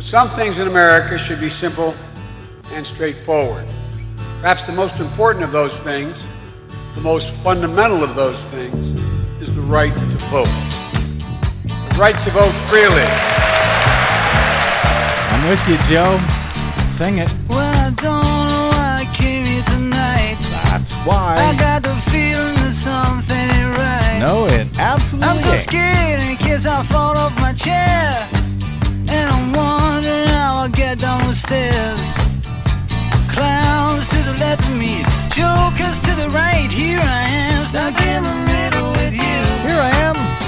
Some things in America should be simple and straightforward. Perhaps the most important of those things, the most fundamental of those things, is the right to vote. The right to vote freely. I'm with you, Joe. Sing it. Well, I don't know why I came here tonight. That's why. I got the feeling that something ain't right. No, it absolutely I'm so scared in case I fall off my chair. And I'm get down the stairs. Clowns to the left of me, jokers to the right. Here I am, stuck in the middle with you. Here I am.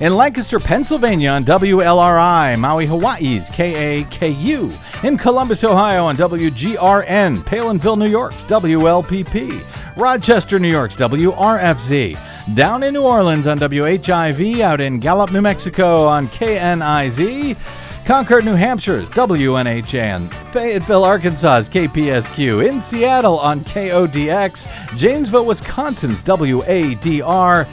In Lancaster, Pennsylvania on WLRI, Maui, Hawaii's KAKU. In Columbus, Ohio on WGRN, Palenville, New York's WLPP. Rochester, New York's WRFZ. Down in New Orleans on WHIV, out in Gallup, New Mexico on KNIZ. Concord, New Hampshire's WNHN, Fayetteville, Arkansas's KPSQ, in Seattle on KODX, Janesville, Wisconsin's WADR,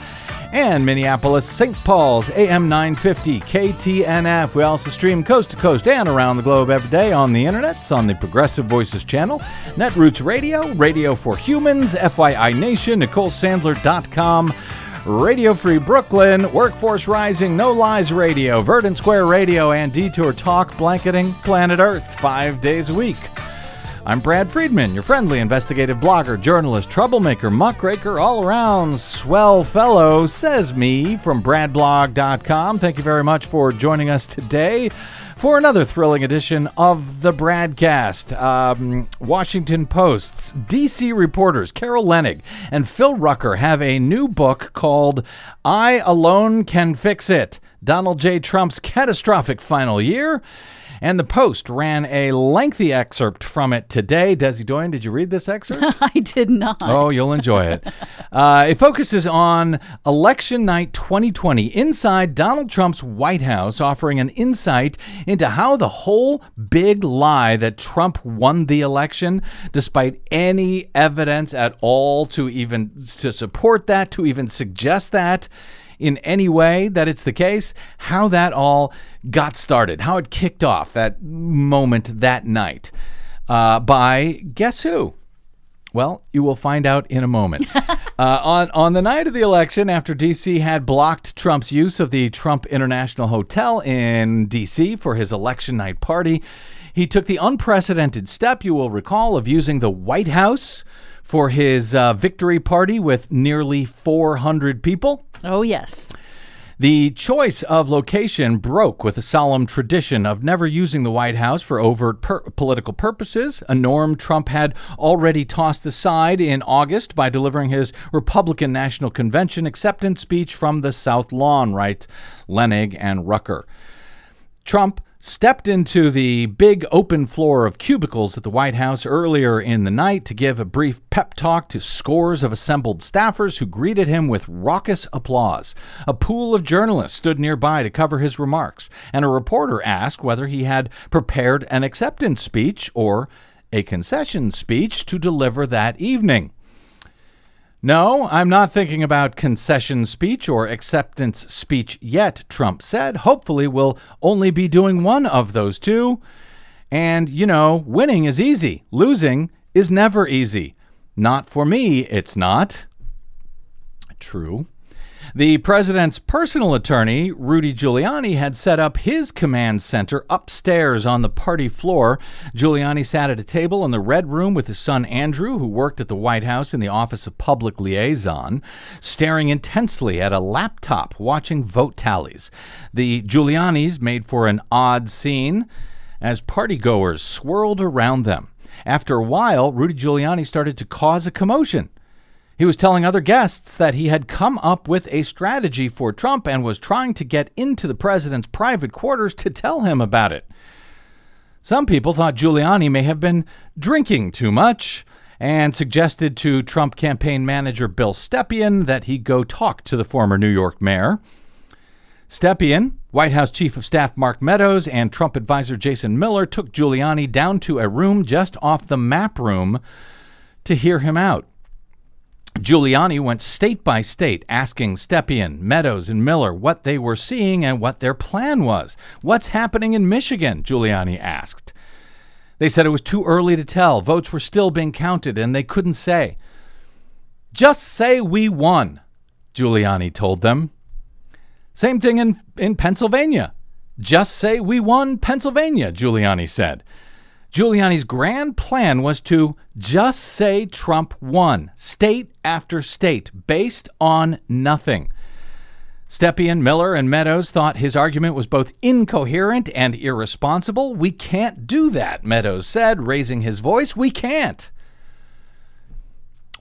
and Minneapolis, St. Paul's AM 950 KTNF. We also stream coast to coast and around the globe every day on the internets on the Progressive Voices channel, Netroots Radio, Radio for Humans, FYI Nation, NicoleSandler.com. Radio Free Brooklyn, Workforce Rising, No Lies Radio, Verdant Square Radio, and Detour Talk, blanketing planet Earth five days a week. I'm Brad Friedman, your friendly investigative blogger, journalist, troublemaker, muckraker, all around swell fellow, says me from bradblog.com. Thank you very much for joining us today for another thrilling edition of the Bradcast. Um, Washington Post's DC reporters Carol Leonnig and Phil Rucker have a new book called I Alone Can Fix It Donald J. Trump's Catastrophic Final Year. And the Post ran a lengthy excerpt from it today. Desi Doyen, did you read this excerpt? I did not. Oh, you'll enjoy it. Uh, it focuses on election night 2020 inside Donald Trump's White House, offering an insight into how the whole big lie that Trump won the election, despite any evidence at all to even to support that, to even suggest that in any way that it's the case, how that all got started, how it kicked off that moment that night uh, by guess who? Well, you will find out in a moment. uh, on on the night of the election, after D.C. had blocked Trump's use of the Trump International Hotel in D.C. for his election night party, he took the unprecedented step, you will recall, of using the White House for his uh, victory party with nearly 400 people. Oh, yes. The choice of location broke with a solemn tradition of never using the White House for overt per- political purposes, a norm Trump had already tossed aside in August by delivering his Republican National Convention acceptance speech from the South Lawn, writes Leonnig and Rucker. Trump stepped into the big open floor of cubicles at the White House earlier in the night to give a brief pep talk to scores of assembled staffers who greeted him with raucous applause. A pool of journalists stood nearby to cover his remarks, and a reporter asked whether he had prepared an acceptance speech or a concession speech to deliver that evening. No, I'm not thinking about concession speech or acceptance speech yet, Trump said. Hopefully, we'll only be doing one of those two. And, you know, winning is easy, losing is never easy. Not for me, it's not. True. The president's personal attorney, Rudy Giuliani, had set up his command center upstairs on the party floor. Giuliani sat at a table in the Red Room with his son Andrew, who worked at the White House in the Office of Public Liaison, staring intensely at a laptop watching vote tallies. The Giulianis made for an odd scene as partygoers swirled around them. After a while, Rudy Giuliani started to cause a commotion. He was telling other guests that he had come up with a strategy for Trump and was trying to get into the president's private quarters to tell him about it. Some people thought Giuliani may have been drinking too much, and suggested to Trump campaign manager Bill Stepien that he go talk to the former New York mayor. Stepien, White House Chief of Staff Mark Meadows, and Trump advisor Jason Miller took Giuliani down to a room just off the map room to hear him out. Giuliani went state by state asking Stepien, Meadows, and Miller what they were seeing and what their plan was. What's happening in Michigan? Giuliani asked. They said it was too early to tell. Votes were still being counted and they couldn't say. Just say we won, Giuliani told them. Same thing in, in Pennsylvania. Just say we won Pennsylvania, Giuliani said. Giuliani's grand plan was to just say Trump won, state after state, based on nothing. Stepien, Miller, and Meadows thought his argument was both incoherent and irresponsible. We can't do that, Meadows said, raising his voice. We can't.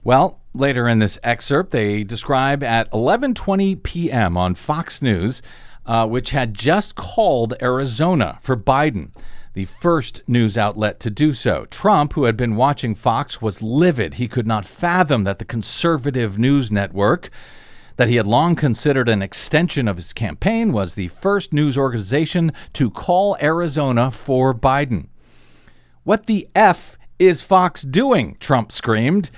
Well, later in this excerpt, they describe at 11:20 p.m. on Fox News, uh, which had just called Arizona for Biden, the first news outlet to do so. Trump, who had been watching Fox, was livid. He could not fathom that the conservative news network that he had long considered an extension of his campaign was the first news organization to call Arizona for Biden. What the F is Fox doing? Trump screamed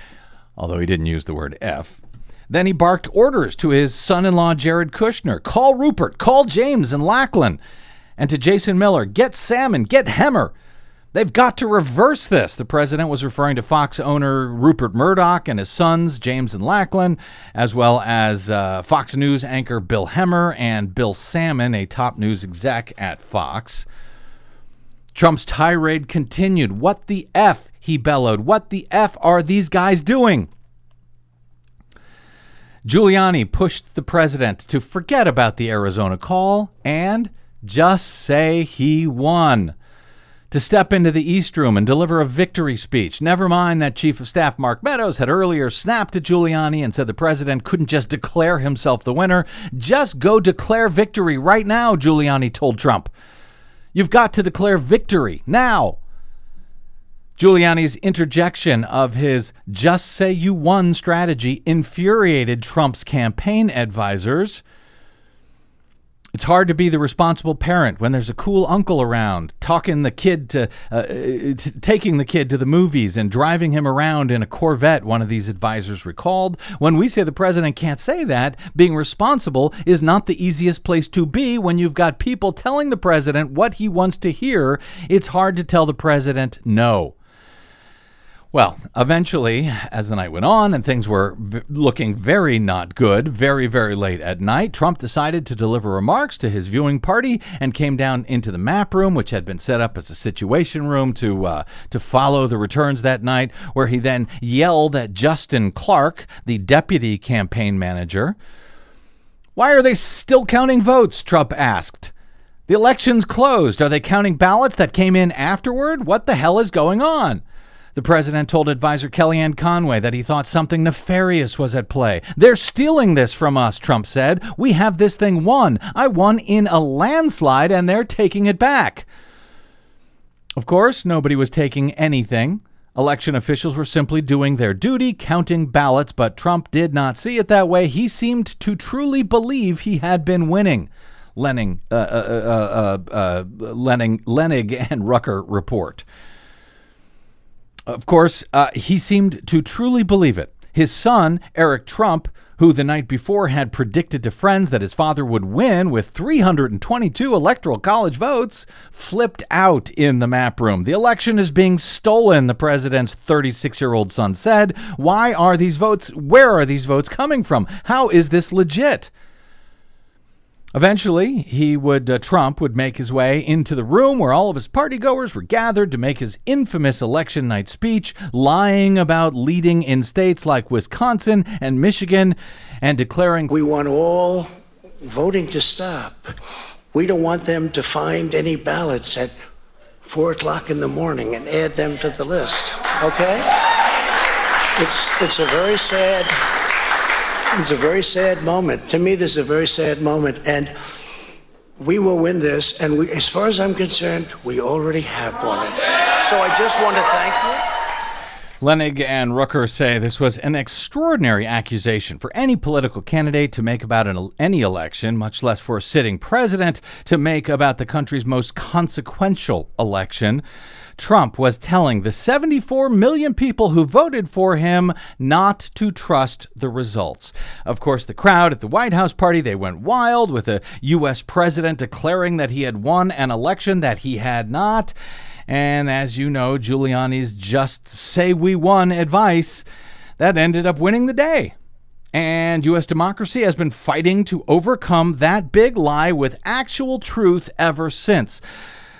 although he didn't use the word F. Then he barked orders to his son in law, Jared Kushner call Rupert, call James and Lachlan. And to Jason Miller, get Sammon, get Hemmer. They've got to reverse this. The president was referring to Fox owner Rupert Murdoch and his sons, James and Lachlan, as well as uh, Fox News anchor Bill Hemmer and Bill Sammon, a top news exec at Fox. Trump's tirade continued. What the F? he bellowed. What the F are these guys doing? Giuliani pushed the president to forget about the Arizona call and just say he won. To step into the East Room and deliver a victory speech. Never mind that Chief of Staff Mark Meadows had earlier snapped at Giuliani and said the president couldn't just declare himself the winner. Just go declare victory right now, Giuliani told Trump. You've got to declare victory now. Giuliani's interjection of his just say you won strategy infuriated Trump's campaign advisors. It's hard to be the responsible parent when there's a cool uncle around, talking the kid to, uh, t- taking the kid to the movies and driving him around in a Corvette, one of these advisors recalled. When we say the president can't say that, being responsible is not the easiest place to be when you've got people telling the president what he wants to hear. It's hard to tell the president no. Well, eventually, as the night went on and things were v- looking very not good, very, very late at night, Trump decided to deliver remarks to his viewing party and came down into the map room, which had been set up as a situation room to uh, to follow the returns that night, where he then yelled at Justin Clark, the deputy campaign manager. Why are they still counting votes? Trump asked. The election's closed. Are they counting ballots that came in afterward? What the hell is going on? The president told advisor Kellyanne Conway that he thought something nefarious was at play. They're stealing this from us, Trump said. We have this thing won. I won in a landslide, and they're taking it back. Of course, nobody was taking anything. Election officials were simply doing their duty, counting ballots, but Trump did not see it that way. He seemed to truly believe he had been winning. Lenning, uh, uh, uh, uh Lenning, Leonnig and Rucker report. Of course, uh, he seemed to truly believe it. His son, Eric Trump, who the night before had predicted to friends that his father would win with 322 electoral college votes, flipped out in the map room. The election is being stolen, the president's 36 year old son said. Why are these votes? Where are these votes coming from? How is this legit? Eventually, he would uh, Trump would make his way into the room where all of his partygoers were gathered to make his infamous election night speech, lying about leading in states like Wisconsin and Michigan and declaring We want all voting to stop. We don't want them to find any ballots at four o'clock in the morning and add them to the list. Okay? It's it's a very sad it's a very sad moment. To me, this is a very sad moment. And we will win this. And we, as far as I'm concerned, we already have won it. So I just want to thank you. Leonnig and Rucker say this was an extraordinary accusation for any political candidate to make about an, any election, much less for a sitting president to make about the country's most consequential election. Trump was telling the 74 million people who voted for him not to trust the results. Of course, the crowd at the White House party, they went wild with a US president declaring that he had won an election that he had not. And as you know, Giuliani's just say we won advice that ended up winning the day. And U.S. democracy has been fighting to overcome that big lie with actual truth ever since.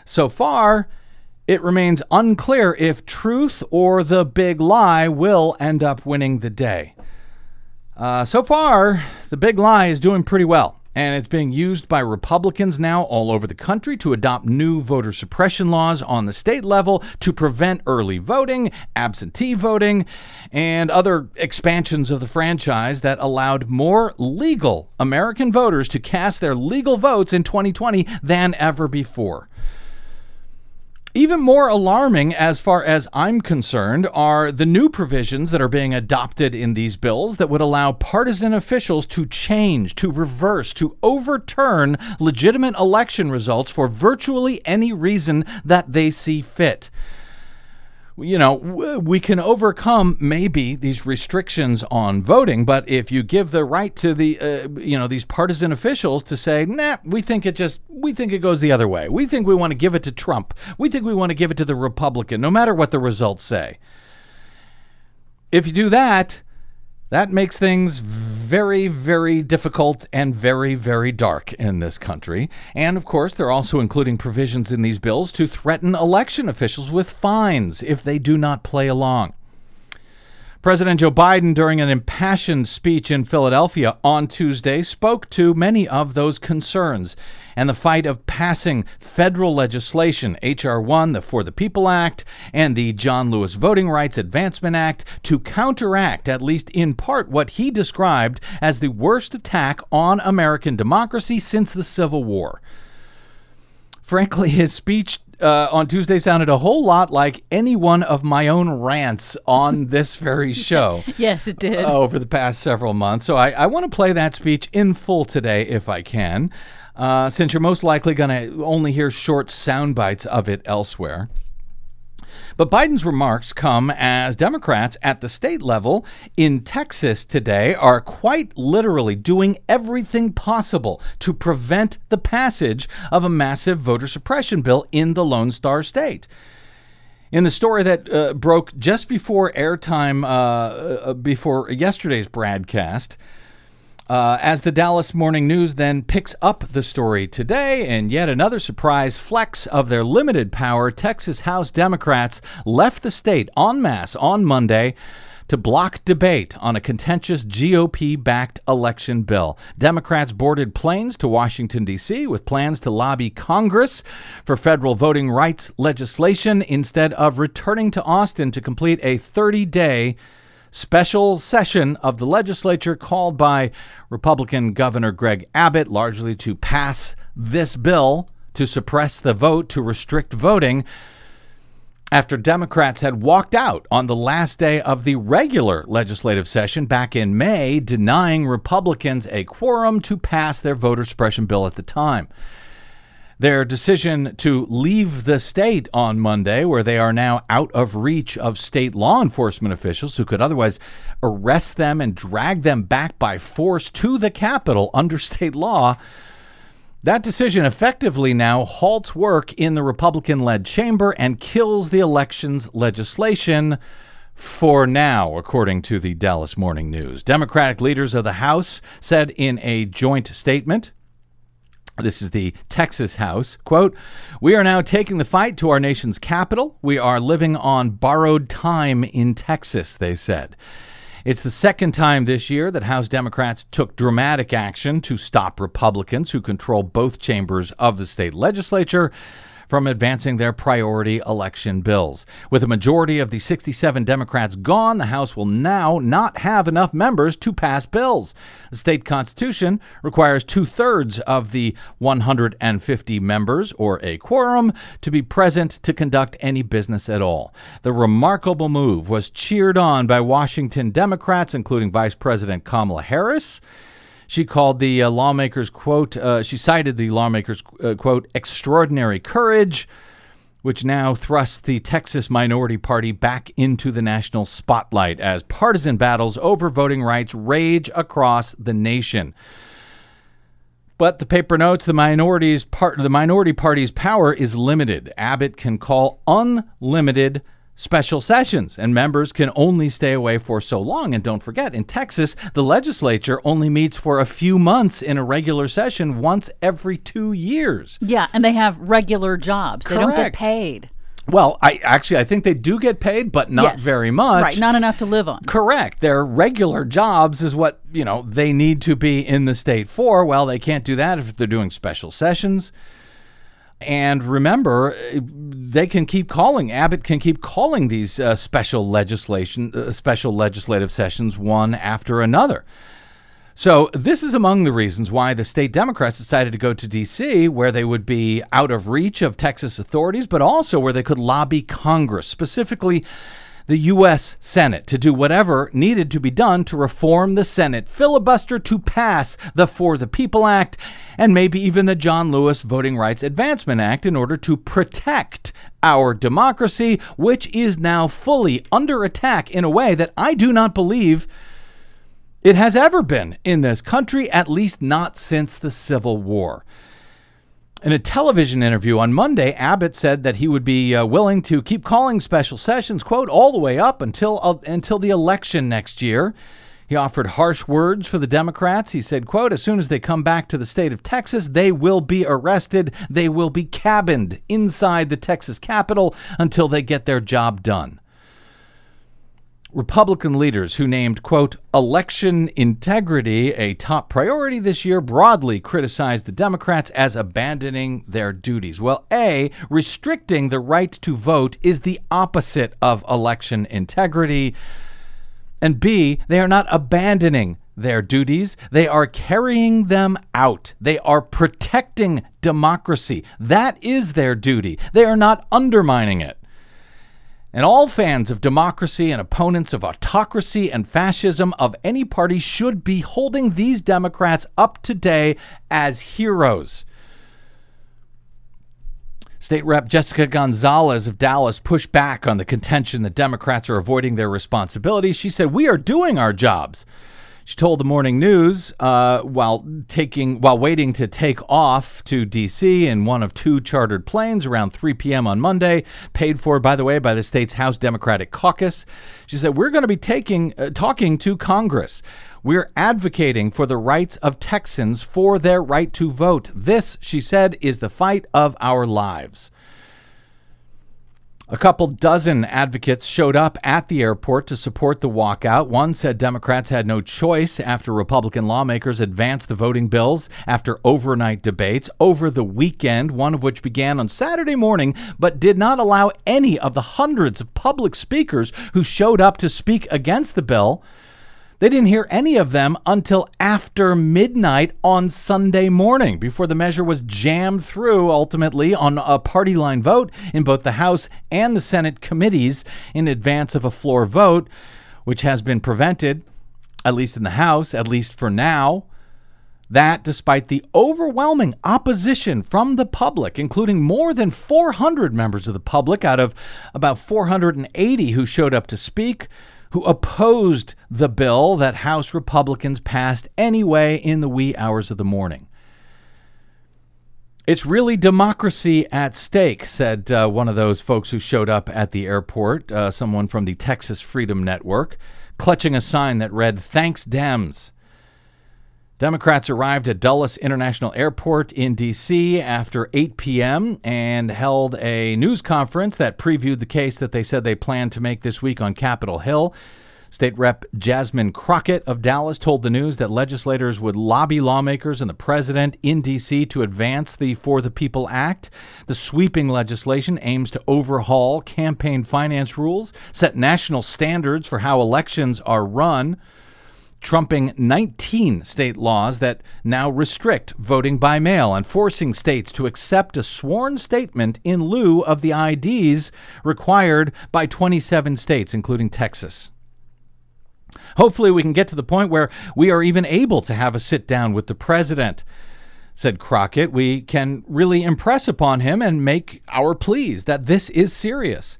So far, it remains unclear if truth or the big lie will end up winning the day. Uh, so far, the big lie is doing pretty well, and it's being used by Republicans now all over the country to adopt new voter suppression laws on the state level to prevent early voting, absentee voting, and other expansions of the franchise that allowed more legal American voters to cast their legal votes in 2020 than ever before. Even more alarming, as far as I'm concerned, are the new provisions that are being adopted in these bills that would allow partisan officials to change, to reverse, to overturn legitimate election results for virtually any reason that they see fit you know, we can overcome maybe these restrictions on voting, but if you give the right to the, uh, you know, these partisan officials to say, nah, we think it just, we think it goes the other way. We think we want to give it to Trump. We think we want to give it to the Republican, no matter what the results say. If you do that, that makes things very, very difficult and very, very dark in this country. And of course, they're also including provisions in these bills to threaten election officials with fines if they do not play along. President Joe Biden, during an impassioned speech in Philadelphia on Tuesday, spoke to many of those concerns and the fight of passing federal legislation, H.R. 1, the For the People Act, and the John Lewis Voting Rights Advancement Act, to counteract, at least in part, what he described as the worst attack on American democracy since the Civil War. Frankly, his speech uh, on Tuesday sounded a whole lot like any one of my own rants on this very show. yes, it did. Uh, over the past several months. So I, I want to play that speech in full today if I can, uh, since you're most likely going to only hear short sound bites of it elsewhere. But Biden's remarks come as Democrats at the state level in Texas today are quite literally doing everything possible to prevent the passage of a massive voter suppression bill in the Lone Star State. In the story that uh, broke just before airtime, uh, uh, before yesterday's broadcast, uh, as the Dallas Morning News then picks up the story today, and yet another surprise flex of their limited power, Texas House Democrats left the state en masse on Monday to block debate on a contentious GOP backed election bill. Democrats boarded planes to Washington, D.C., with plans to lobby Congress for federal voting rights legislation instead of returning to Austin to complete a 30 day special session of the legislature called by Republican Governor Greg Abbott largely to pass this bill to suppress the vote, to restrict voting, after Democrats had walked out on the last day of the regular legislative session back in May, denying Republicans a quorum to pass their voter suppression bill at the time. Their decision to leave the state on Monday, where they are now out of reach of state law enforcement officials who could otherwise arrest them and drag them back by force to the Capitol under state law, that decision effectively now halts work in the Republican led chamber and kills the elections legislation for now, according to the Dallas Morning News. Democratic leaders of the House said in a joint statement this is the Texas House. Quote, We are now taking the fight to our nation's capital. We are living on borrowed time in Texas, they said. It's the second time this year that House Democrats took dramatic action to stop Republicans who control both chambers of the state legislature from advancing their priority election bills. With a majority of the 67 Democrats gone, the House will now not have enough members to pass bills. The state constitution requires two thirds of the 150 members, or a quorum, to be present to conduct any business at all. The remarkable move was cheered on by Washington Democrats, including Vice President Kamala Harris. She called the uh, lawmakers, quote, uh, she cited the lawmakers, uh, quote, extraordinary courage, which now thrusts the Texas minority party back into the national spotlight as partisan battles over voting rights rage across the nation. But the paper notes the minority's part the minority party's power is limited. Abbott can call unlimited special sessions, and members can only stay away for so long. And don't forget, in Texas, the legislature only meets for a few months in a regular session once every two years. Yeah, and they have regular jobs. They don't get paid. Well, I actually I think they do get paid, but not Yes. very much. Right, not enough to live on. Correct. Their regular jobs is what, you know, they need to be in the state for. Well, they can't do that if they're doing special sessions. And remember, eh, they can keep calling. Abbott can keep calling these uh, special legislation, uh, special legislative sessions one after another. So this is among the reasons why the state Democrats decided to go to D.C., where they would be out of reach of Texas authorities, but also where they could lobby Congress, specifically the U.S. Senate, to do whatever needed to be done to reform the Senate filibuster to pass the For the People Act and maybe even the John Lewis Voting Rights Advancement Act in order to protect our democracy, which is now fully under attack in a way that I do not believe it has ever been in this country, at least not since the Civil War. In a television interview on Monday, Abbott said that he would be uh, willing to keep calling special sessions, quote, all the way up until uh, until the election next year. He offered harsh words for the Democrats. He said, quote, as soon as they come back to the state of Texas, they will be arrested. They will be cabined inside the Texas Capitol until they get their job done. Republican leaders who named, quote, election integrity a top priority this year broadly criticized the Democrats as abandoning their duties. Well, A, restricting the right to vote is the opposite of election integrity. And B, they are not abandoning their duties, they are carrying them out. They are protecting democracy. That is their duty. They are not undermining it. And all fans of democracy and opponents of autocracy and fascism of any party should be holding these Democrats up today as heroes. State Rep Jessica Gonzalez of Dallas pushed back on the contention that Democrats are avoiding their responsibilities. She said, "We are doing our jobs." She told the morning news uh, while taking while waiting to take off to D.C. in one of two chartered planes around 3 p.m. on Monday, paid for, by the way, by the state's House Democratic Caucus. She said, "We're going to be taking uh, talking to Congress. We're advocating for the rights of Texans for their right to vote. This," she said, "is the fight of our lives." A couple dozen advocates showed up at the airport to support the walkout. One said Democrats had no choice after Republican lawmakers advanced the voting bills after overnight debates over the weekend, one of which began on Saturday morning, but did not allow any of the hundreds of public speakers who showed up to speak against the bill. They didn't hear any of them until after midnight on Sunday morning, before the measure was jammed through ultimately on a party line vote in both the House and the Senate committees in advance of a floor vote, which has been prevented, at least in the House, at least for now. That, despite the overwhelming opposition from the public, including more than 400 members of the public out of about 480 who showed up to speak, who opposed the bill that House Republicans passed anyway in the wee hours of the morning. It's really democracy at stake, said uh, one of those folks who showed up at the airport, uh, someone from the Texas Freedom Network, clutching a sign that read, Thanks, Dems. Democrats arrived at Dulles International Airport in D.C. after 8 p.m. and held a news conference that previewed the case that they said they planned to make this week on Capitol Hill. State Rep Jasmine Crockett of Dallas told the news that legislators would lobby lawmakers and the president in D.C. to advance the For the People Act. The sweeping legislation aims to overhaul campaign finance rules, set national standards for how elections are run trumping 19 state laws that now restrict voting by mail and forcing states to accept a sworn statement in lieu of the IDs required by 27 states, including Texas. Hopefully, we can get to the point where we are even able to have a sit down with the president. Said Crockett, we can really impress upon him and make our pleas that this is serious.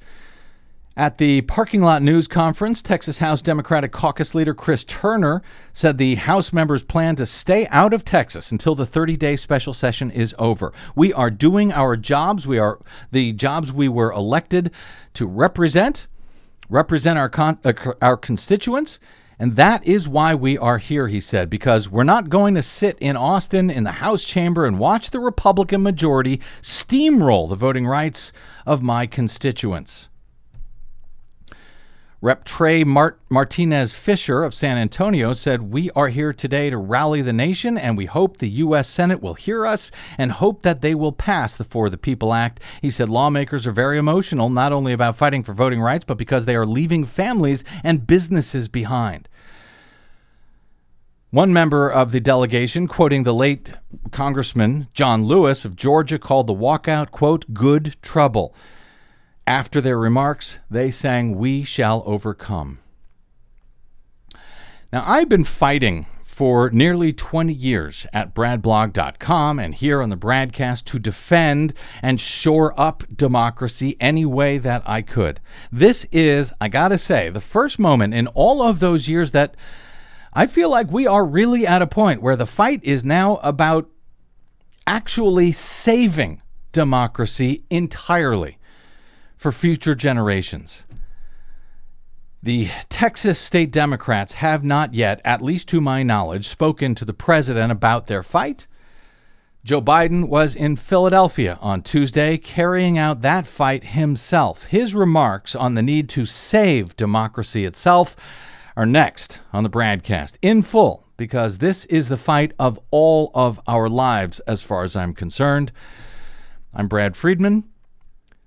At the parking lot news conference, Texas House Democratic Caucus leader Chris Turner said the House members plan to stay out of Texas until the 30 day special session is over. We are doing our jobs. We are the jobs we were elected to represent, represent our, con- uh, our constituents. And that is why we are here, he said, because we're not going to sit in Austin in the House chamber and watch the Republican majority steamroll the voting rights of my constituents. Rep. Trey Mart- Martinez Fisher of San Antonio said, We are here today to rally the nation, and we hope the U.S. Senate will hear us and hope that they will pass the For the People Act. He said lawmakers are very emotional, not only about fighting for voting rights, but because they are leaving families and businesses behind. One member of the delegation, quoting the late Congressman John Lewis of Georgia, called the walkout, quote, good trouble. After their remarks, they sang, We Shall Overcome. Now, I've been fighting for nearly 20 years at bradblog.com and here on the BradCast to defend and shore up democracy any way that I could. This is, I gotta say, the first moment in all of those years that I feel like we are really at a point where the fight is now about actually saving democracy entirely for future generations. The Texas state Democrats have not yet, at least to my knowledge, spoken to the president about their fight. Joe Biden was in Philadelphia on Tuesday carrying out that fight himself. His remarks on the need to save democracy itself are next on the BradCast in full because this is the fight of all of our lives as far as I'm concerned. I'm Brad Friedman.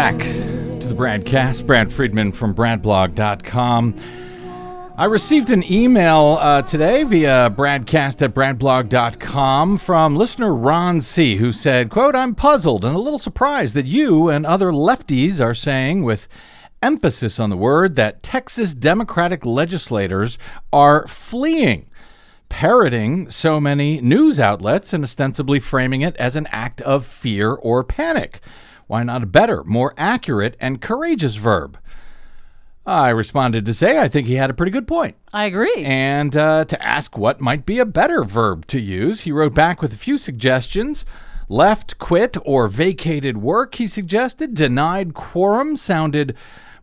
Back to the BradCast. Brad Friedman from BradBlog.com. I received an email uh, today via Bradcast at BradBlog.com from listener Ron C., who said, quote, I'm puzzled and a little surprised that you and other lefties are saying with emphasis on the word that Texas Democratic legislators are fleeing parroting so many news outlets and ostensibly framing it as an act of fear or panic. Why not a better, more accurate, and courageous verb? I responded to say I think he had a pretty good point. I agree. And uh, to ask what might be a better verb to use, he wrote back with a few suggestions. Left, quit, or vacated work, he suggested. Denied quorum sounded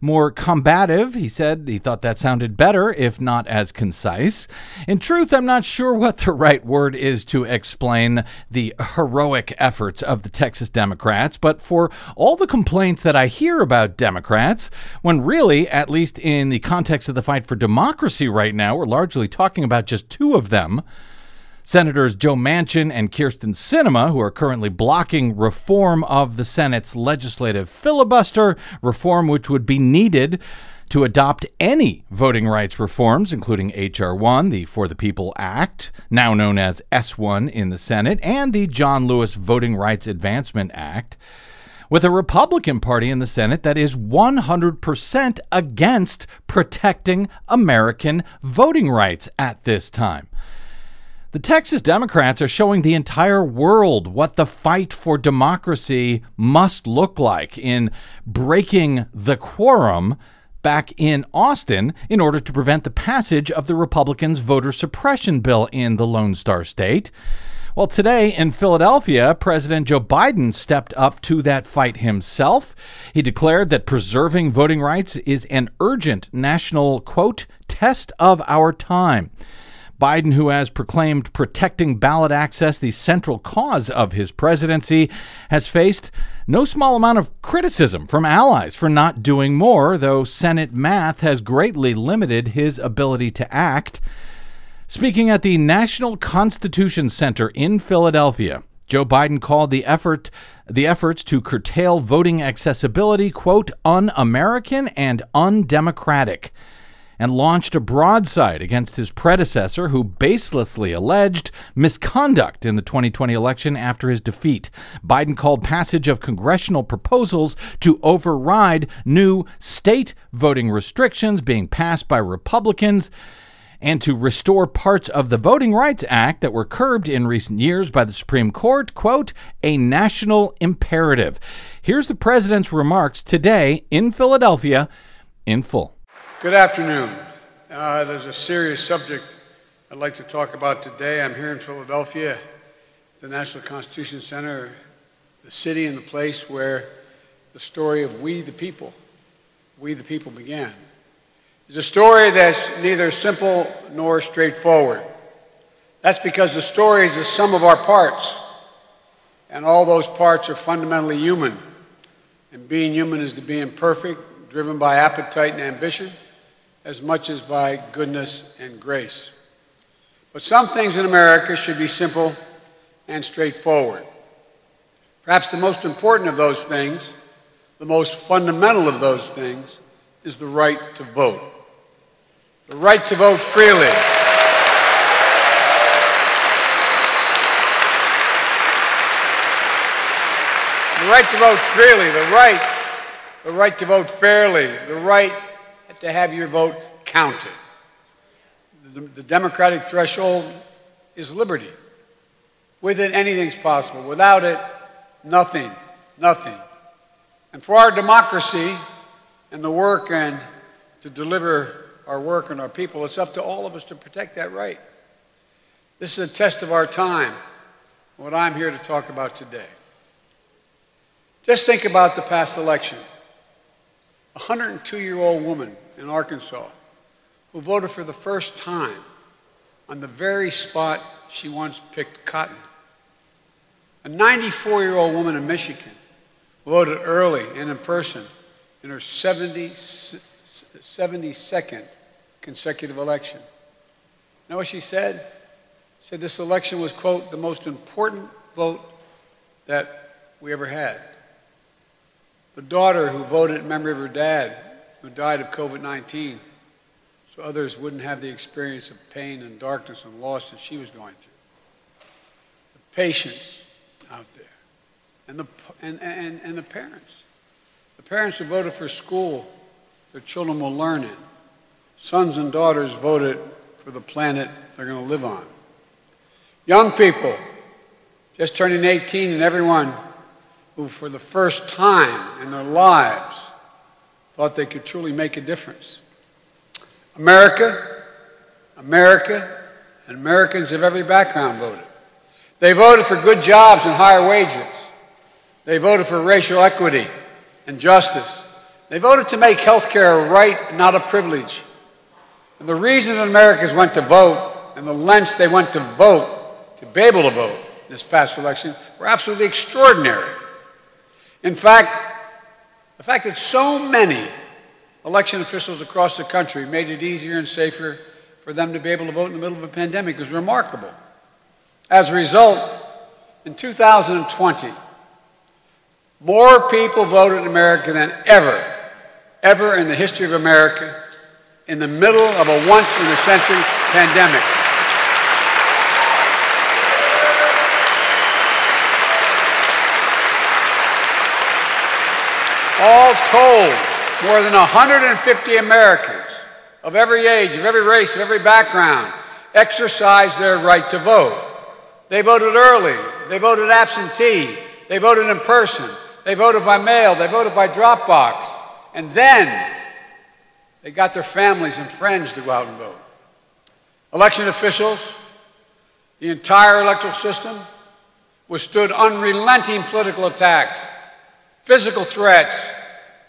more combative. He said he thought that sounded better, if not as concise. In truth, I'm not sure what the right word is to explain the heroic efforts of the Texas Democrats, but for all the complaints that I hear about Democrats, when really, at least in the context of the fight for democracy right now, we're largely talking about just two of them. Senators Joe Manchin and Kyrsten Sinema, who are currently blocking reform of the Senate's legislative filibuster, reform which would be needed to adopt any voting rights reforms, including H.R. 1, the For the People Act, now known as S 1 in the Senate, and the John Lewis Voting Rights Advancement Act. with a Republican Party in the Senate that is 100% against protecting American voting rights at this time. The Texas Democrats are showing the entire world what the fight for democracy must look like in breaking the quorum back in Austin in order to prevent the passage of the Republicans' voter suppression bill in the Lone Star State. Well, today in Philadelphia, President Joe Biden stepped up to that fight himself. He declared that preserving voting rights is an urgent national, quote, test of our time. Biden, who has proclaimed protecting ballot access the central cause of his presidency, has faced no small amount of criticism from allies for not doing more, though Senate math has greatly limited his ability to act. Speaking at the National Constitution Center in Philadelphia, Joe Biden called the effort the efforts to curtail voting accessibility quote un-American and undemocratic and launched a broadside against his predecessor who baselessly alleged misconduct in the 2020 election after his defeat. Biden called passage of congressional proposals to override new state voting restrictions being passed by Republicans and to restore parts of the Voting Rights Act that were curbed in recent years by the Supreme Court, quote, a national imperative. Here's the president's remarks today in Philadelphia in full. Good afternoon. Uh, there's a serious subject I'd like to talk about today. I'm here in Philadelphia, the National Constitution Center, the city and the place where the story of we the people, we the people began. It's a story that's neither simple nor straightforward. That's because the story is the sum of our parts, and all those parts are fundamentally human. And being human is to be imperfect, driven by appetite and ambition, as much as by goodness and grace. But some things in America should be simple and straightforward. Perhaps the most important of those things, the most fundamental of those things, is the right to vote the right to vote freely. The right to vote freely, the right, the right to vote fairly, the right to have your vote counted. The, the democratic threshold is liberty. With it, anything's possible. Without it, nothing, nothing. And for our democracy and the work and to deliver our work and our people. It's up to all of us to protect that right. This is a test of our time, what I'm here to talk about today. Just think about the past election. A 102 year old woman in Arkansas who voted for the first time on the very spot she once picked cotton. A 94 year old woman in Michigan voted early and in person in her 70, 72nd consecutive election. You know what she said? She said this election was, quote, the most important vote that we ever had. The daughter who voted in memory of her dad, who died of COVID 19, so others wouldn't have the experience of pain and darkness and loss that she was going through. The patients out there, and the, and, and, and the parents. The parents who voted for school their children will learn in sons and daughters voted for the planet they're going to live on. Young people, just turning 18, and everyone who, for the first time in their lives, thought they could truly make a difference. America, America, and Americans of every background voted. They voted for good jobs and higher wages. They voted for racial equity and justice. They voted to make health care a right, not a privilege. And the reason that Americans went to vote and the lengths they went to vote, to be able to vote this past election, were absolutely extraordinary. In fact, the fact that so many election officials across the country made it easier and safer for them to be able to vote in the middle of a pandemic is remarkable. As a result, in 2020, more people voted in America than ever, ever in the history of America in the middle of a once in a century pandemic. All told, more than 150 Americans of every age, of every race, of every background exercised their right to vote. They voted early, they voted absentee, they voted in person, they voted by mail, they voted by Dropbox, and then they got their families and friends to go out and vote. Election officials, the entire electoral system withstood unrelenting political attacks, physical threats,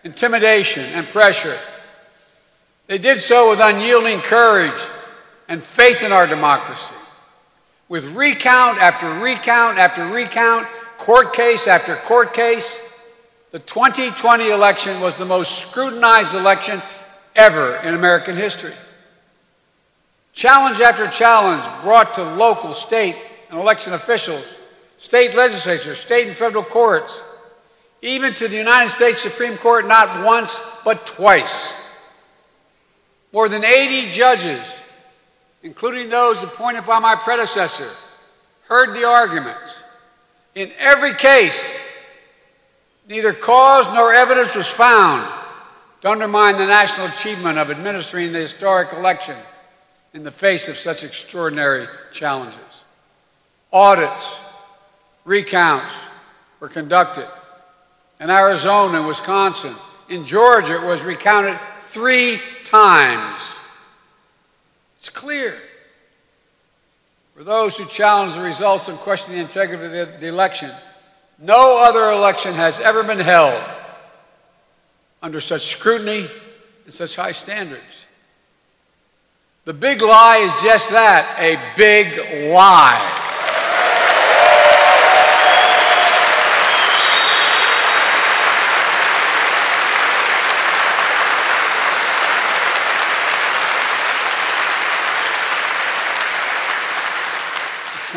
intimidation, and pressure. They did so with unyielding courage and faith in our democracy. With recount after recount after recount, court case after court case, the 2020 election was the most scrutinized election ever in American history. Challenge after challenge brought to local, state, and election officials, state legislatures, state and federal courts, even to the United States Supreme Court not once but twice. More than 80 judges, including those appointed by my predecessor, heard the arguments. In every case, neither cause nor evidence was found to undermine the national achievement of administering the historic election in the face of such extraordinary challenges. Audits, recounts were conducted. In Arizona and Wisconsin, in Georgia, it was recounted three times. It's clear. For those who challenge the results and question the integrity of the, the election, no other election has ever been held under such scrutiny and such high standards. The big lie is just that a big lie.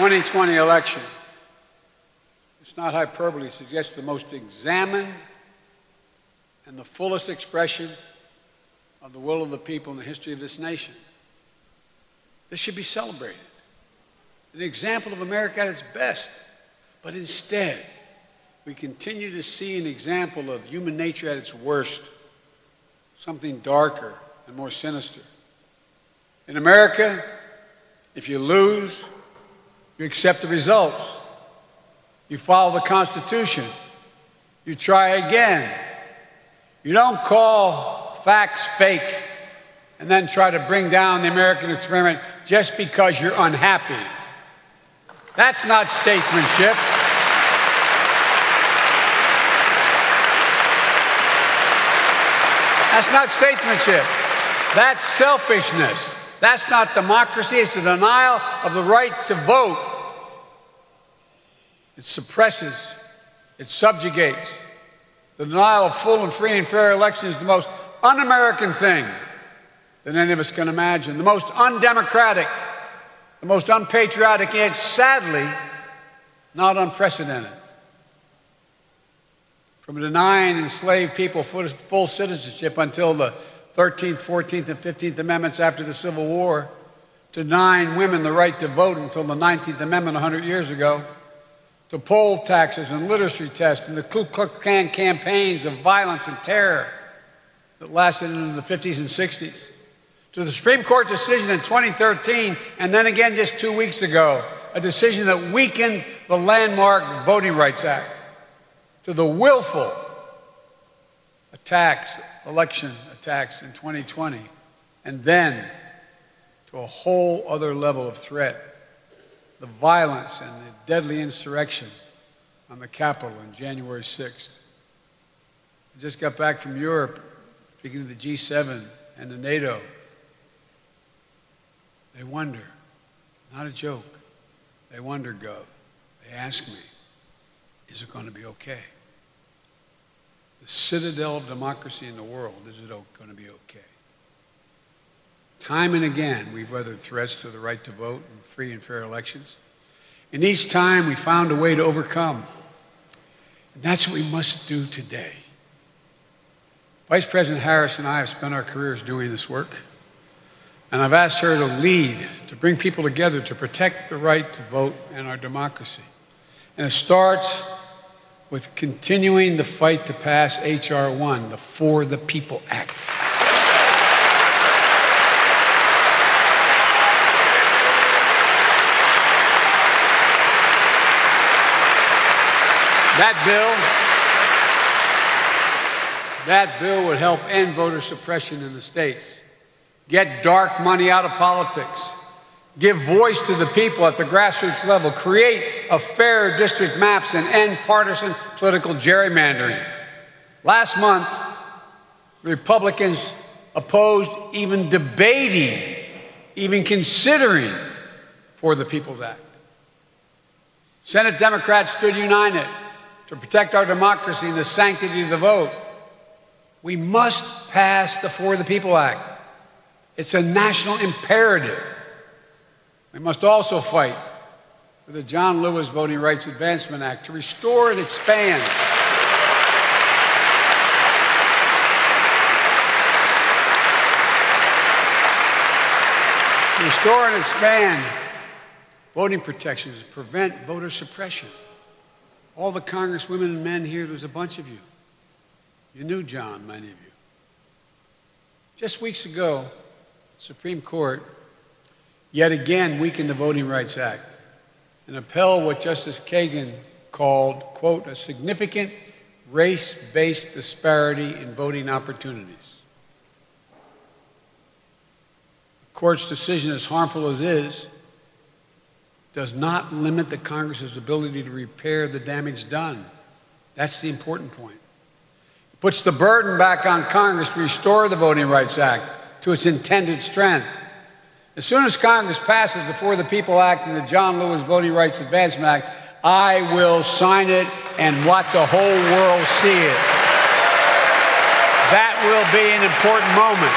2020 election, it's not hyperbole, it suggests the most examined and the fullest expression of the will of the people in the history of this nation. This should be celebrated. An example of America at its best. But instead, we continue to see an example of human nature at its worst, something darker and more sinister. In America, if you lose, you accept the results. You follow the Constitution. You try again. You don't call facts fake and then try to bring down the American experiment just because you're unhappy. That's not statesmanship. That's not statesmanship. That's selfishness. That's not democracy. It's the denial of the right to vote. It suppresses, it subjugates. The denial of full and free and fair elections is the most un American thing than any of us can imagine. The most undemocratic, the most unpatriotic, and sadly, not unprecedented. From denying enslaved people full citizenship until the 13th, 14th, and 15th Amendments after the Civil War, to denying women the right to vote until the 19th Amendment 100 years ago, to poll taxes and literacy tests and the Ku Klux Klan campaigns of violence and terror that lasted into the 50s and 60s to the Supreme Court decision in 2013, and then again just two weeks ago, a decision that weakened the landmark Voting Rights Act, to the willful attacks, election attacks in 2020, and then to a whole other level of threat the violence and the deadly insurrection on the Capitol on January 6th. I just got back from Europe, speaking to the G7 and the NATO. They wonder, not a joke, they wonder, Gov. They ask me, is it going to be okay? The citadel of democracy in the world, is it going to be okay? Time and again, we've weathered threats to the right to vote in free and fair elections. And each time we found a way to overcome. And that's what we must do today. Vice President Harris and I have spent our careers doing this work. And I've asked her to lead, to bring people together to protect the right to vote and our democracy. And it starts with continuing the fight to pass H.R. 1, the For the People Act. That bill, that bill would help end voter suppression in the states, get dark money out of politics, give voice to the people at the grassroots level, create a fair district maps, and end partisan political gerrymandering. Last month, Republicans opposed even debating, even considering for the People's Act. Senate Democrats stood united to protect our democracy and the sanctity of the vote. We must pass the For the People Act. It's a national imperative. We must also fight for the John Lewis Voting Rights Advancement Act to restore and expand. Restore and expand voting protections prevent voter suppression. All the congresswomen and men here, there's a bunch of you. You knew John, many of you. Just weeks ago, the Supreme Court yet again weakened the Voting Rights Act and upheld what Justice Kagan called, quote, a significant race based disparity in voting opportunities. The court's decision, as harmful as it is, does not limit the Congress's ability to repair the damage done. That's the important point. It puts the burden back on Congress to restore the Voting Rights Act to its intended strength. As soon as Congress passes the For the People Act and the John Lewis Voting Rights Advancement Act, I will sign it and let the whole world see it. That will be an important moment.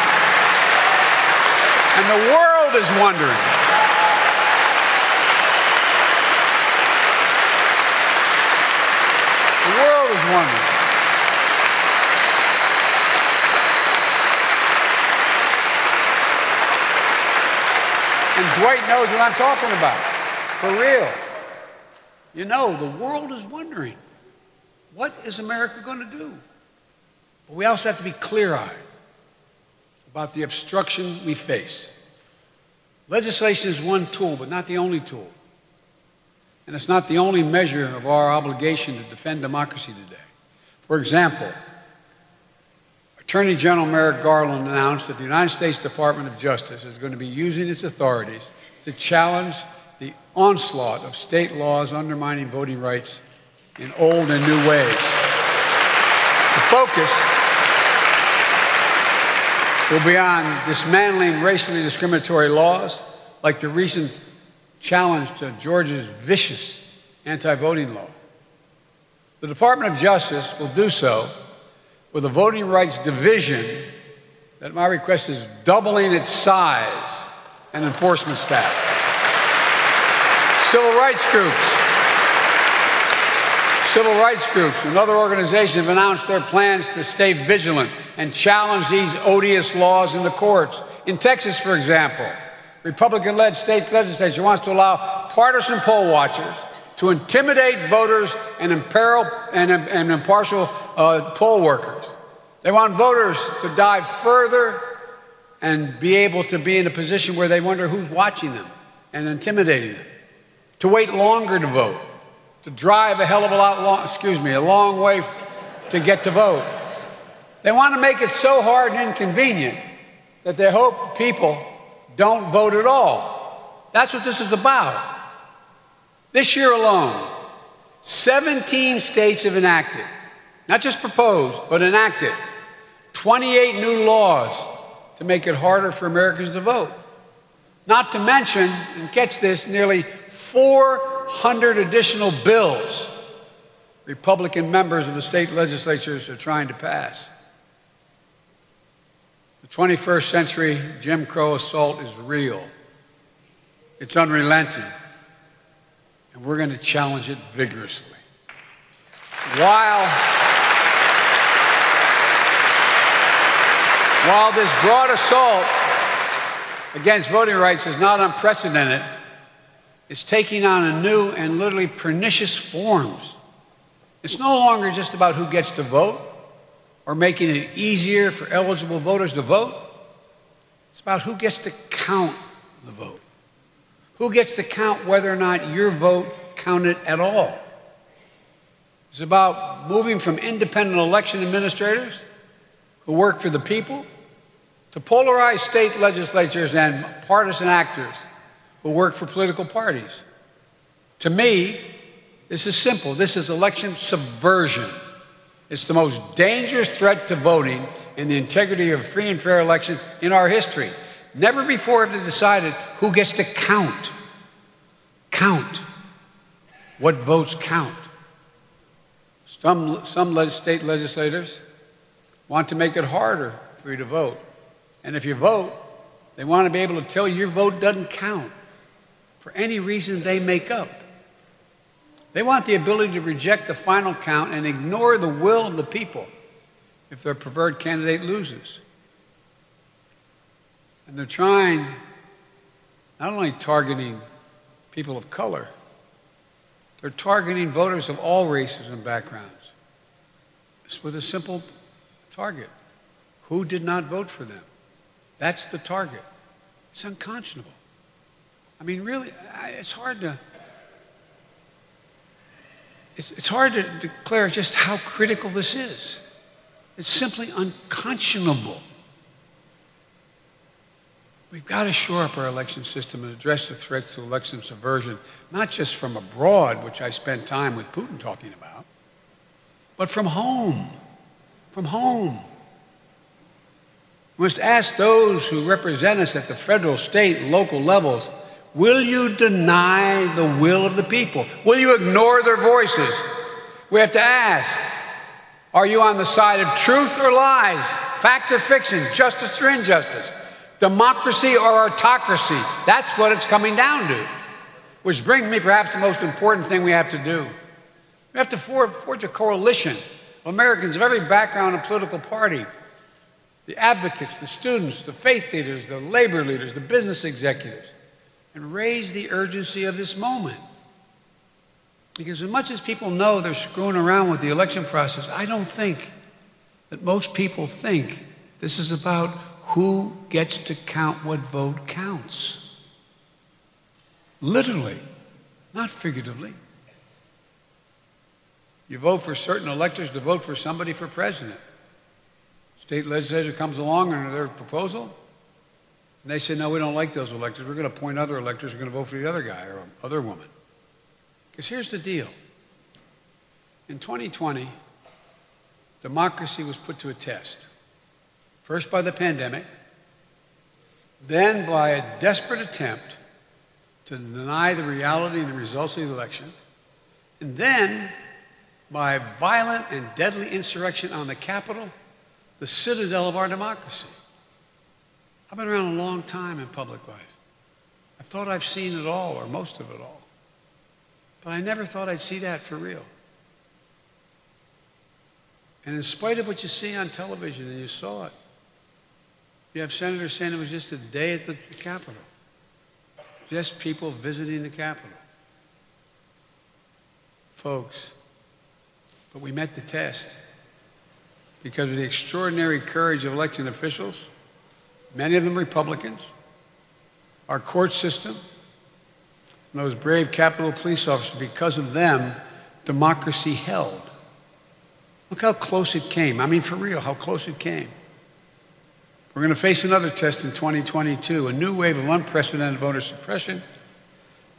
And the world is wondering The wondering. And Dwight knows what I'm talking about. For real. You know, the world is wondering what is America going to do? But we also have to be clear eyed about the obstruction we face. Legislation is one tool, but not the only tool. And it's not the only measure of our obligation to defend democracy today. For example, Attorney General Merrick Garland announced that the United States Department of Justice is going to be using its authorities to challenge the onslaught of state laws undermining voting rights in old and new ways. The focus will be on dismantling racially discriminatory laws like the recent challenge to Georgia's vicious anti voting law. The Department of Justice will do so with a voting rights division that my request is doubling its size and enforcement staff. Civil rights groups, civil rights groups and other organizations have announced their plans to stay vigilant and challenge these odious laws in the courts. In Texas, for example, Republican led state legislature wants to allow partisan poll watchers to intimidate voters and imperil and, and impartial uh, poll workers. They want voters to dive further and be able to be in a position where they wonder who's watching them and intimidating them, to wait longer to vote, to drive a hell of a lot long, excuse me, a long way to get to vote. They want to make it so hard and inconvenient that they hope people don't vote at all. That's what this is about. This year alone, 17 states have enacted, not just proposed, but enacted 28 new laws to make it harder for Americans to vote. Not to mention, and catch this, nearly 400 additional bills Republican members of the state legislatures are trying to pass. The 21st century Jim Crow assault is real. It's unrelenting. And we're going to challenge it vigorously. While, while this broad assault against voting rights is not unprecedented, it's taking on a new and literally pernicious forms. It's no longer just about who gets to vote or making it easier for eligible voters to vote. It's about who gets to count the vote. Who gets to count whether or not your vote counted at all? It's about moving from independent election administrators who work for the people to polarized state legislatures and partisan actors who work for political parties. To me, this is simple. This is election subversion. It's the most dangerous threat to voting and the integrity of free and fair elections in our history. Never before have they decided who gets to count. Count. What votes count. Some, some state legislators want to make it harder for you to vote. And if you vote, they want to be able to tell you your vote doesn't count for any reason they make up. They want the ability to reject the final count and ignore the will of the people if their preferred candidate loses. And they're trying, not only targeting people of color, they're targeting voters of all races and backgrounds. It's with a simple target who did not vote for them? That's the target. It's unconscionable. I mean, really, it's hard to. It's, it's hard to declare just how critical this is. It's simply unconscionable. We've got to shore up our election system and address the threats to election subversion, not just from abroad, which I spent time with Putin talking about, but from home. From home. We must ask those who represent us at the federal, state, and local levels will you deny the will of the people? Will you ignore their voices? We have to ask are you on the side of truth or lies, fact or fiction, justice or injustice, democracy or autocracy? That's what it's coming down to. Which brings me perhaps the most important thing we have to do. We have to forge a coalition of Americans of every background and political party the advocates, the students, the faith leaders, the labor leaders, the business executives, and raise the urgency of this moment. Because as much as people know they're screwing around with the election process, I don't think that most people think this is about who gets to count what vote counts. Literally, not figuratively. You vote for certain electors to vote for somebody for president. State legislature comes along under their proposal, and they say, no, we don't like those electors. We're going to appoint other electors. We're going to vote for the other guy or other woman. Because here's the deal. In 2020, democracy was put to a test. First by the pandemic, then by a desperate attempt to deny the reality and the results of the election, and then by violent and deadly insurrection on the Capitol the citadel of our democracy. I've been around a long time in public life. I thought I've seen it all, or most of it all. But I never thought I'd see that for real. And in spite of what you see on television, and you saw it, you have senators saying it was just a day at the Capitol. Just people visiting the Capitol. Folks, but we met the test because of the extraordinary courage of election officials, many of them Republicans, our court system, and those brave Capitol police officers. Because of them, democracy held. Look how close it came. I mean, for real, how close it came. We're going to face another test in 2022 a new wave of unprecedented voter suppression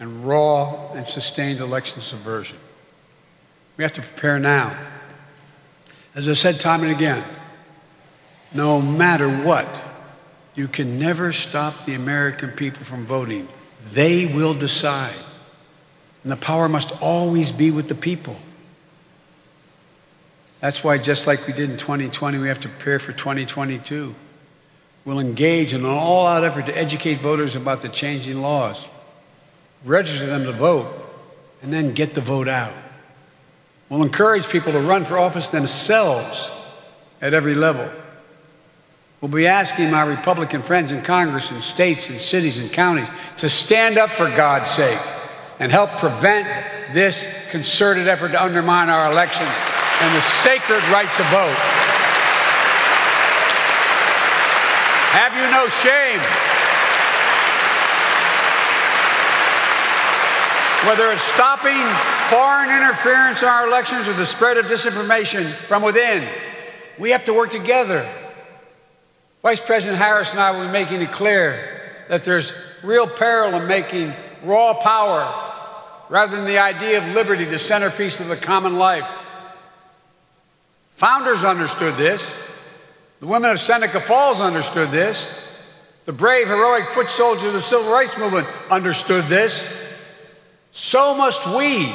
and raw and sustained election subversion. We have to prepare now. As I've said time and again, no matter what, you can never stop the American people from voting. They will decide. And the power must always be with the people. That's why, just like we did in 2020, we have to prepare for 2022. We'll engage in an all out effort to educate voters about the changing laws, register them to vote, and then get the vote out. We'll encourage people to run for office themselves at every level. We'll be asking my Republican friends in Congress and states and cities and counties to stand up for God's sake and help prevent this concerted effort to undermine our election and the sacred right to vote. Have you no shame? Whether it's stopping foreign interference in our elections or the spread of disinformation from within, we have to work together. Vice President Harris and I will be making it clear that there's real peril in making raw power rather than the idea of liberty the centerpiece of the common life. Founders understood this. The women of Seneca Falls understood this. The brave, heroic foot soldiers of the civil rights movement understood this. So must we.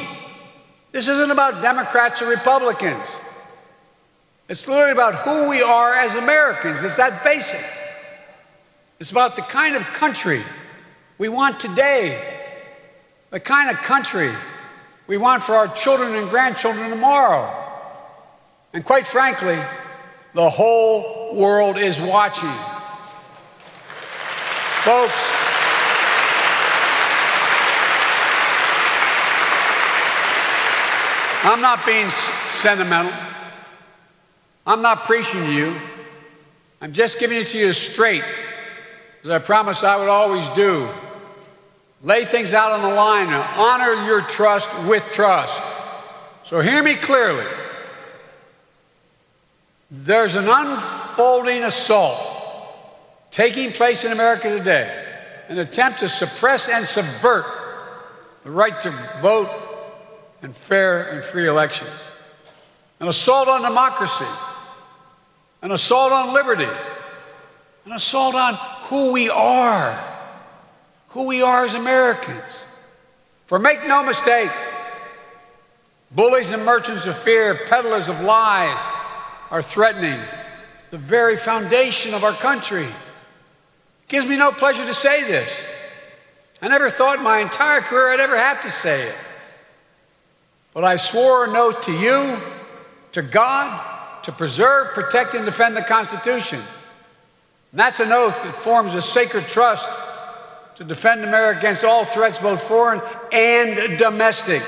This isn't about Democrats or Republicans. It's literally about who we are as Americans. It's that basic. It's about the kind of country we want today, the kind of country we want for our children and grandchildren tomorrow. And quite frankly, the whole world is watching. Folks, I'm not being sentimental. I'm not preaching to you. I'm just giving it to you straight, as I promised I would always do. Lay things out on the line honor your trust with trust. So hear me clearly. There's an unfolding assault taking place in America today, an attempt to suppress and subvert the right to vote and fair and free elections, an assault on democracy, an assault on liberty, an assault on who we are, who we are as Americans. For make no mistake, bullies and merchants of fear, peddlers of lies, are threatening the very foundation of our country. It gives me no pleasure to say this. I never thought my entire career I'd ever have to say it. But I swore an oath to you, to God, to preserve, protect, and defend the Constitution. And that's an oath that forms a sacred trust to defend America against all threats, both foreign and domestic.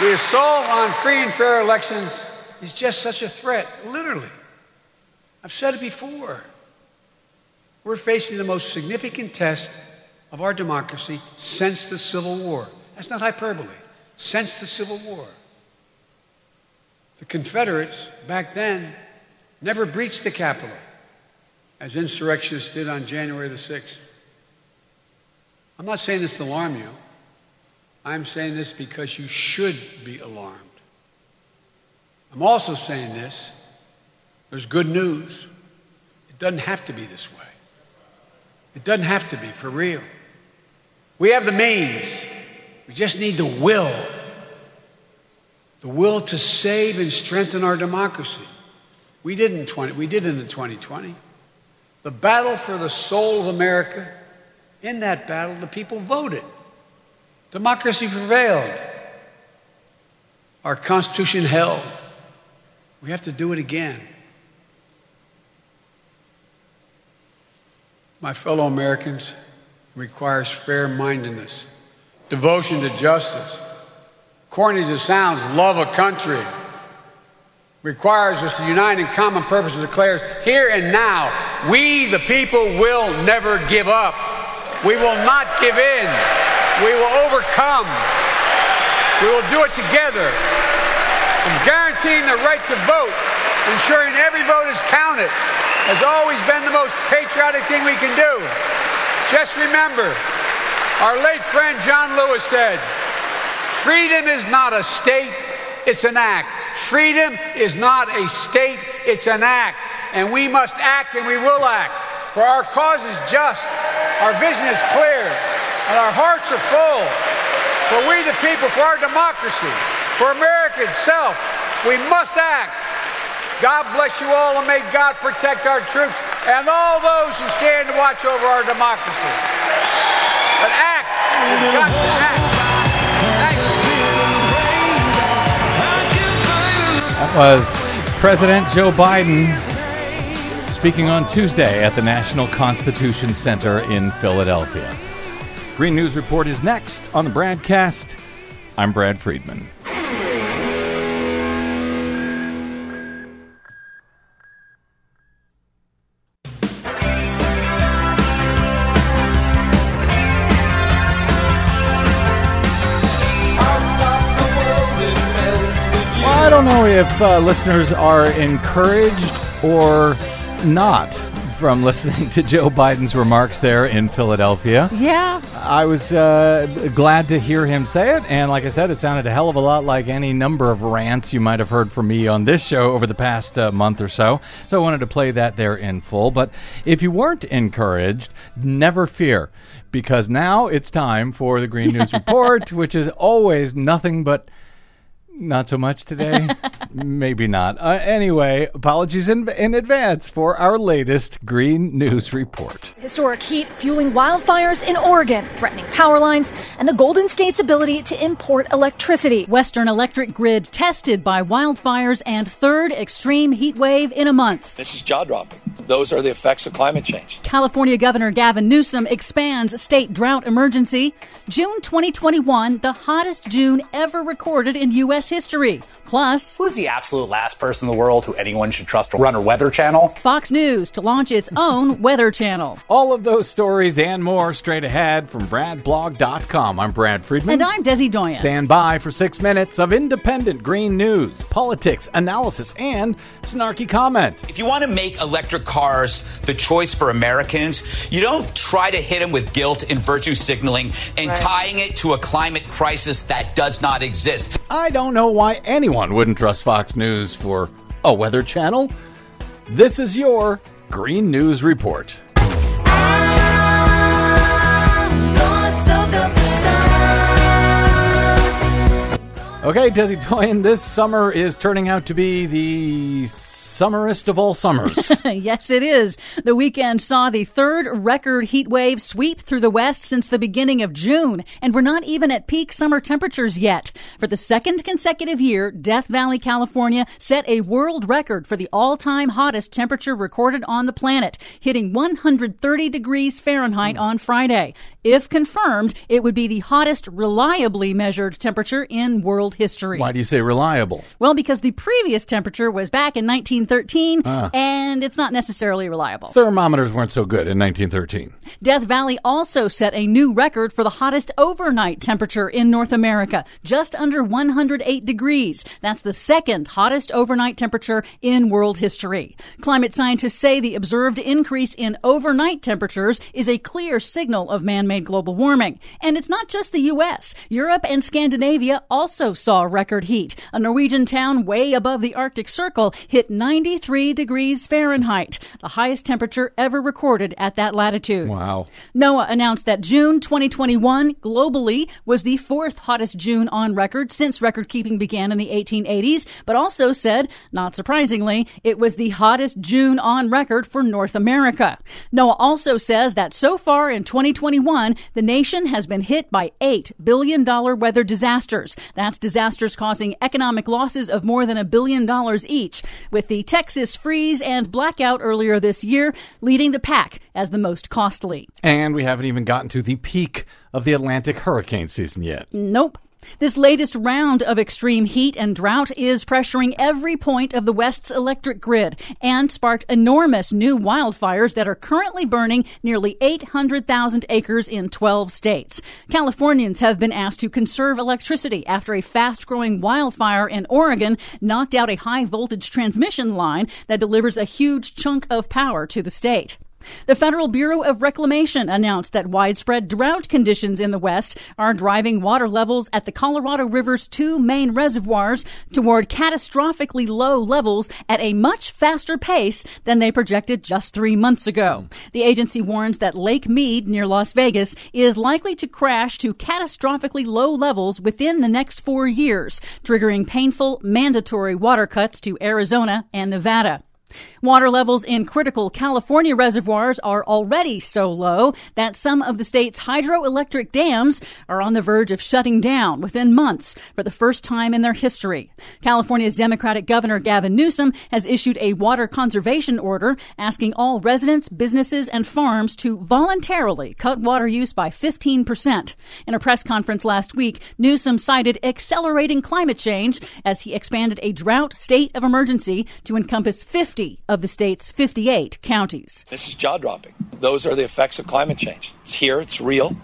The assault on free and fair elections is just such a threat, literally. I've said it before. We're facing the most significant test of our democracy since the Civil War. That's not hyperbole. Since the Civil War. The Confederates back then never breached the Capitol as insurrectionists did on January the 6th. I'm not saying this to alarm you. I'm saying this because you should be alarmed. I'm also saying this there's good news. It doesn't have to be this way. It doesn't have to be, for real. We have the means, we just need the will. The will to save and strengthen our democracy. We did in 20, we did in the 2020. The battle for the soul of America, in that battle, the people voted. Democracy prevailed. Our Constitution held. We have to do it again. My fellow Americans, requires fair mindedness, devotion to justice. Corny as it sounds, love of country. Requires us to unite in common purpose and declares here and now, we the people will never give up. We will not give in. We will overcome. We will do it together. And guaranteeing the right to vote, ensuring every vote is counted, has always been the most patriotic thing we can do. Just remember, our late friend John Lewis said, freedom is not a state, it's an act. Freedom is not a state, it's an act. And we must act and we will act. For our cause is just, our vision is clear, and our hearts are full. For we the people, for our democracy, for America itself, we must act. God bless you all and may God protect our troops and all those who stand to watch over our democracy. But act. We've got to act. That was President Joe Biden speaking on Tuesday at the National Constitution Center in Philadelphia. Green News Report is next on the BradCast. I'm Brad Friedman. I don't know if uh, listeners are encouraged or not from listening to Joe Biden's remarks there in Philadelphia. Yeah. I was uh, glad to hear him say it, and like I said, it sounded a hell of a lot like any number of rants you might have heard from me on this show over the past uh, month or so. So I wanted to play that there in full. But if you weren't encouraged, never fear, because now it's time for the Green News Report, which is always nothing but not so much today. Maybe not. Uh, anyway, apologies in, in advance for our latest Green News Report. Historic heat fueling wildfires in Oregon, threatening power lines and the Golden State's ability to import electricity. Western electric grid tested by wildfires and third extreme heat wave in a month. This is jaw dropping. Those are the effects of climate change. California Governor Gavin Newsom expands state drought emergency. June 2021, the hottest June ever recorded in U.S. history. Plus, Who's the absolute last person in the world who anyone should trust to run a weather channel? Fox News to launch its own weather channel. All of those stories and more straight ahead from BradBlog.com. I'm Brad Friedman. And I'm Desi Doyen. Stand by for six minutes of independent green news, politics, analysis, and snarky comment. If you want to make electric cars the choice for Americans, you don't try to hit them with guilt and virtue signaling and tying it to a climate crisis that does not exist. I don't know why anyone wouldn't trust Fox News for a weather channel. This is your Green News Report. Okay, Desi Doyen, this summer is turning out to be the summerest of all summers. yes, it is. The weekend saw the third record heat wave sweep through the West since the beginning of June, and we're not even at peak summer temperatures yet. For the second consecutive year, Death Valley, California set a world record for the all-time hottest temperature recorded on the planet, hitting 130 degrees Fahrenheit on Friday. If confirmed, it would be the hottest reliably measured temperature in world history. Why do you say reliable? Well, because the previous temperature was back in 1913, Ah. and it's not necessarily reliable. Thermometers weren't so good in 1913. Death Valley also set a new record for the hottest overnight temperature in North America, just under 108 degrees. That's the second hottest overnight temperature in world history. Climate scientists say the observed increase in overnight temperatures is a clear signal of man made global warming. And it's not just the U.S. Europe and Scandinavia also saw record heat. A Norwegian town way above the Arctic Circle hit 93 degrees Fahrenheit, the highest temperature ever recorded at that latitude. Wow. NOAA announced that June 2021 globally was the fourth hottest June on record since record keeping began in the 1880s, but also said, not surprisingly, it was the hottest June on record for North America. NOAA also says that so far in 2021, the nation has been hit by $8 billion weather disasters. That's disasters causing economic losses of more than a billion dollars each, with the Texas freeze and blackout earlier this year leading the pack as the most costly. And we haven't even gotten to the peak of the Atlantic hurricane season yet. Nope. This latest round of extreme heat and drought is pressuring every point of the West's electric grid and sparked enormous new wildfires that are currently burning nearly 800,000 acres in 12 states. Californians have been asked to conserve electricity after a fast growing wildfire in Oregon knocked out a high voltage transmission line that delivers a huge chunk of power to the state. The Federal Bureau of Reclamation announced that widespread drought conditions in the West are driving water levels at the Colorado River's two main reservoirs toward catastrophically low levels at a much faster pace than they projected just three months ago. The agency warns that Lake Mead near Las Vegas is likely to crash to catastrophically low levels within the next four years, triggering painful mandatory water cuts to Arizona and Nevada. Water levels in critical California reservoirs are already so low that some of the state's hydroelectric dams are on the verge of shutting down within months for the first time in their history. California's Democratic Governor Gavin Newsom has issued a water conservation order asking all residents, businesses, and farms to voluntarily cut water use by 15%. In a press conference last week, Newsom cited accelerating climate change as he expanded a drought state of emergency to encompass 50 of the state's 58 counties. This is jaw dropping. Those are the effects of climate change. It's here, it's real,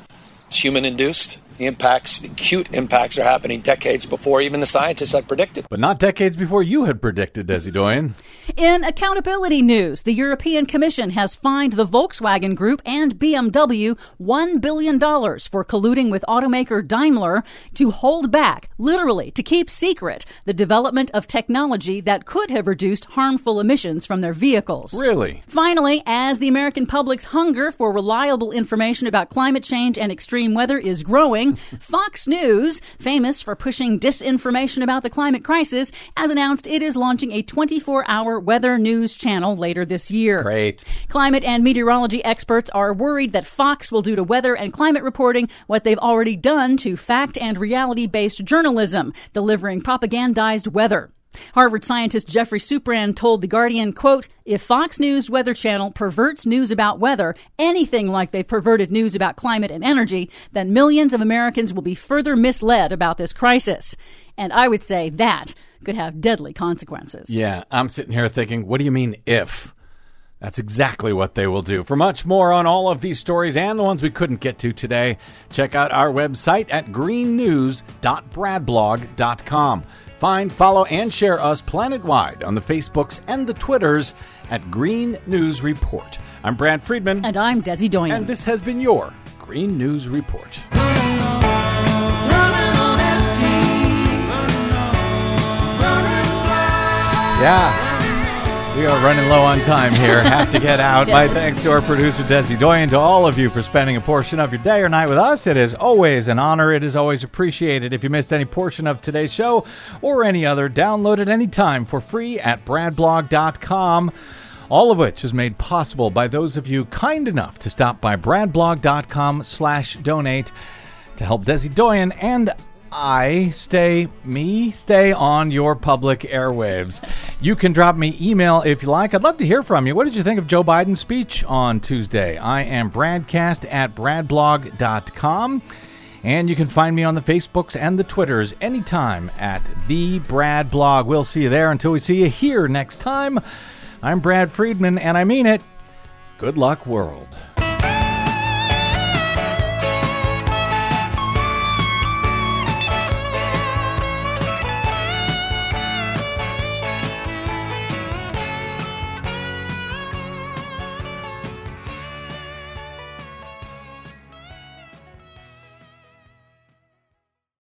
it's human induced. The impacts, the acute impacts, are happening decades before even the scientists had predicted. But not decades before you had predicted, Desi Doyen. In accountability news, the European Commission has fined the Volkswagen Group and BMW $1 billion for colluding with automaker Daimler to hold back, literally to keep secret, the development of technology that could have reduced harmful emissions from their vehicles. Really? Finally, as the American public's hunger for reliable information about climate change and extreme weather is growing, Fox News, famous for pushing disinformation about the climate crisis, has announced it is launching a 24 hour weather news channel later this year. Great. Climate and meteorology experts are worried that Fox will do to weather and climate reporting what they've already done to fact and reality based journalism, delivering propagandized weather. Harvard scientist Geoffrey Supran told The Guardian, quote, if Fox News Weather Channel perverts news about weather, anything like they've perverted news about climate and energy, then millions of Americans will be further misled about this crisis. And I would say that could have deadly consequences. Yeah, I'm sitting here thinking, what do you mean if? That's exactly what they will do. For much more on all of these stories and the ones we couldn't get to today, check out our website at greennews.bradblog.com. Find, follow, and share us planet-wide on the Facebooks and the Twitters at Green News Report. I'm Brad Friedman. And I'm Desi Doyen. And this has been your Green News Report. Yeah. We are running low on time here. Have to get out. My thanks to our producer, Desi Doyen, to all of you for spending a portion of your day or night with us. It is always an honor. It is always appreciated. If you missed any portion of today's show or any other, download it anytime for free at bradblog.com. All of which is made possible by those of you kind enough to stop by bradblog.com slash donate to help Desi Doyen and I stay, me stay on your public airwaves. You can drop me email if you like. I'd love to hear from you. What did you think of Joe Biden's speech on Tuesday? I am BradCast at bradblog.com. And you can find me on the Facebooks and the Twitters anytime at the Brad Blog. We'll see you there until we see you here next time. I'm Brad Friedman, and I mean it. Good luck, world.